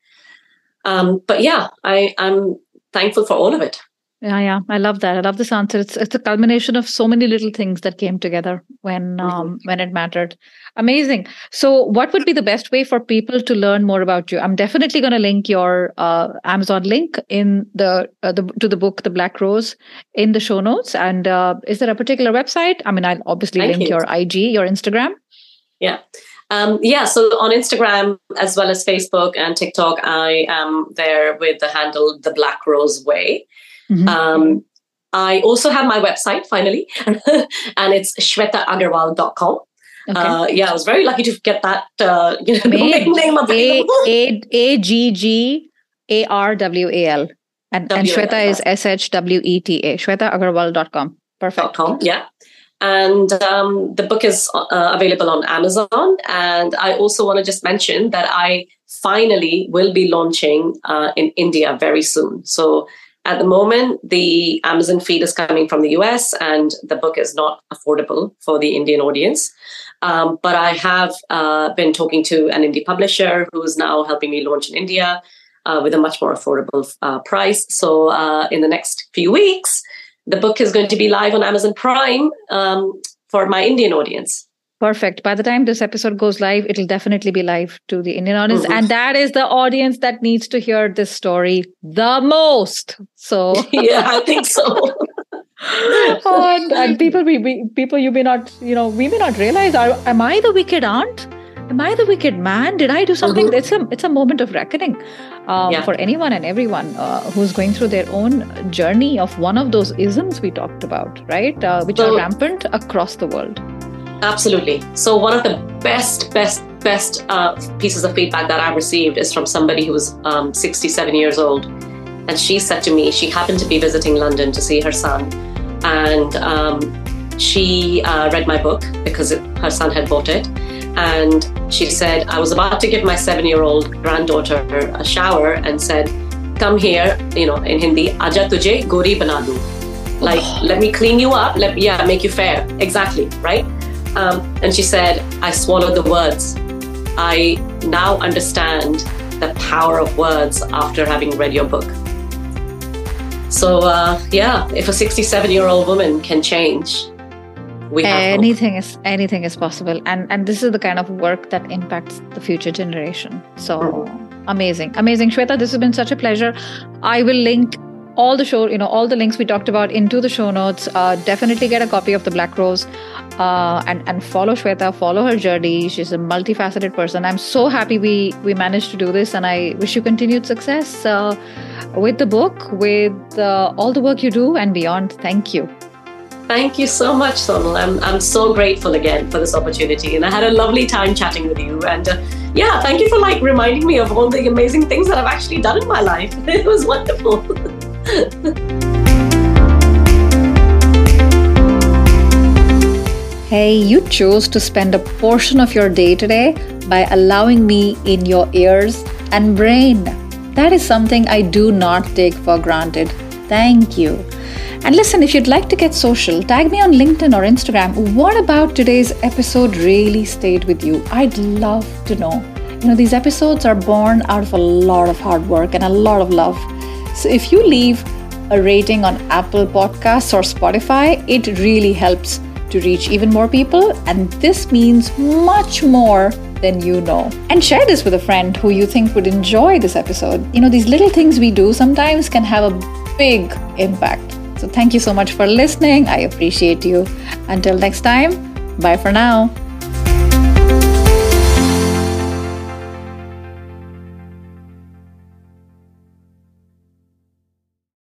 Um, but yeah, I, I'm thankful for all of it. Yeah, yeah, I love that. I love this answer. It's it's a culmination of so many little things that came together when um, mm-hmm. when it mattered. Amazing. So, what would be the best way for people to learn more about you? I'm definitely going to link your uh, Amazon link in the, uh, the to the book, The Black Rose, in the show notes. And uh, is there a particular website? I mean, I'll obviously Thank link you. your IG, your Instagram. Yeah. Um, yeah, so on Instagram as well as Facebook and TikTok, I am there with the handle The Black Rose Way. Mm-hmm. Um, I also have my website finally, (laughs) and it's shwetaaggarwal.com. Okay. Uh, yeah, I was very lucky to get that uh, (laughs) you know, name available. A A G G A R W A L. And, and Shweta is S H W E T A. ShwetaAggarwal.com. Perfect. .com, yeah. And um, the book is uh, available on Amazon. And I also want to just mention that I finally will be launching uh, in India very soon. So at the moment, the Amazon feed is coming from the US, and the book is not affordable for the Indian audience. Um, but I have uh, been talking to an indie publisher who is now helping me launch in India uh, with a much more affordable uh, price. So, uh, in the next few weeks, the book is going to be live on Amazon Prime um, for my Indian audience. Perfect. By the time this episode goes live, it'll definitely be live to the Indian audience. Mm-hmm. And that is the audience that needs to hear this story the most. So, (laughs) yeah, I think so. (laughs) and, and, people, we, we, people, you may not, you know, we may not realize, are, am I the wicked aunt? Am I the wicked man? Did I do something? Mm-hmm. It's a, it's a moment of reckoning um, yeah. for anyone and everyone uh, who's going through their own journey of one of those isms we talked about, right? Uh, which so, are rampant across the world. Absolutely. So one of the best, best, best uh, pieces of feedback that I received is from somebody who was um, 67 years old, and she said to me she happened to be visiting London to see her son, and um, she uh, read my book because it, her son had bought it, and she said I was about to give my seven-year-old granddaughter a shower, and said, "Come here," you know, in Hindi, "Aja tujhe gori banadu." Like, oh. let me clean you up. Let yeah, make you fair. Exactly, right? Um, and she said, I swallowed the words. I now understand the power of words after having read your book. So, uh, yeah, if a 67 year old woman can change, we have anything hope. is anything is possible and and this is the kind of work that impacts the future generation so mm-hmm. amazing amazing shweta this has been such a pleasure i will link all the show you know all the links we talked about into the show notes uh, definitely get a copy of the black rose uh, and and follow Shweta, follow her journey. She's a multifaceted person. I'm so happy we we managed to do this, and I wish you continued success uh, with the book, with uh, all the work you do, and beyond. Thank you. Thank you so much, Sonal. I'm I'm so grateful again for this opportunity, and I had a lovely time chatting with you. And uh, yeah, thank you for like reminding me of all the amazing things that I've actually done in my life. (laughs) It was wonderful. (laughs) (laughs) Hey, you chose to spend a portion of your day today by allowing me in your ears and brain. That is something I do not take for granted. Thank you. And listen, if you'd like to get social, tag me on LinkedIn or Instagram. What about today's episode really stayed with you? I'd love to know. You know, these episodes are born out of a lot of hard work and a lot of love. So if you leave a rating on Apple Podcasts or Spotify, it really helps to reach even more people, and this means much more than you know. And share this with a friend who you think would enjoy this episode. You know, these little things we do sometimes can have a big impact. So, thank you so much for listening. I appreciate you. Until next time, bye for now.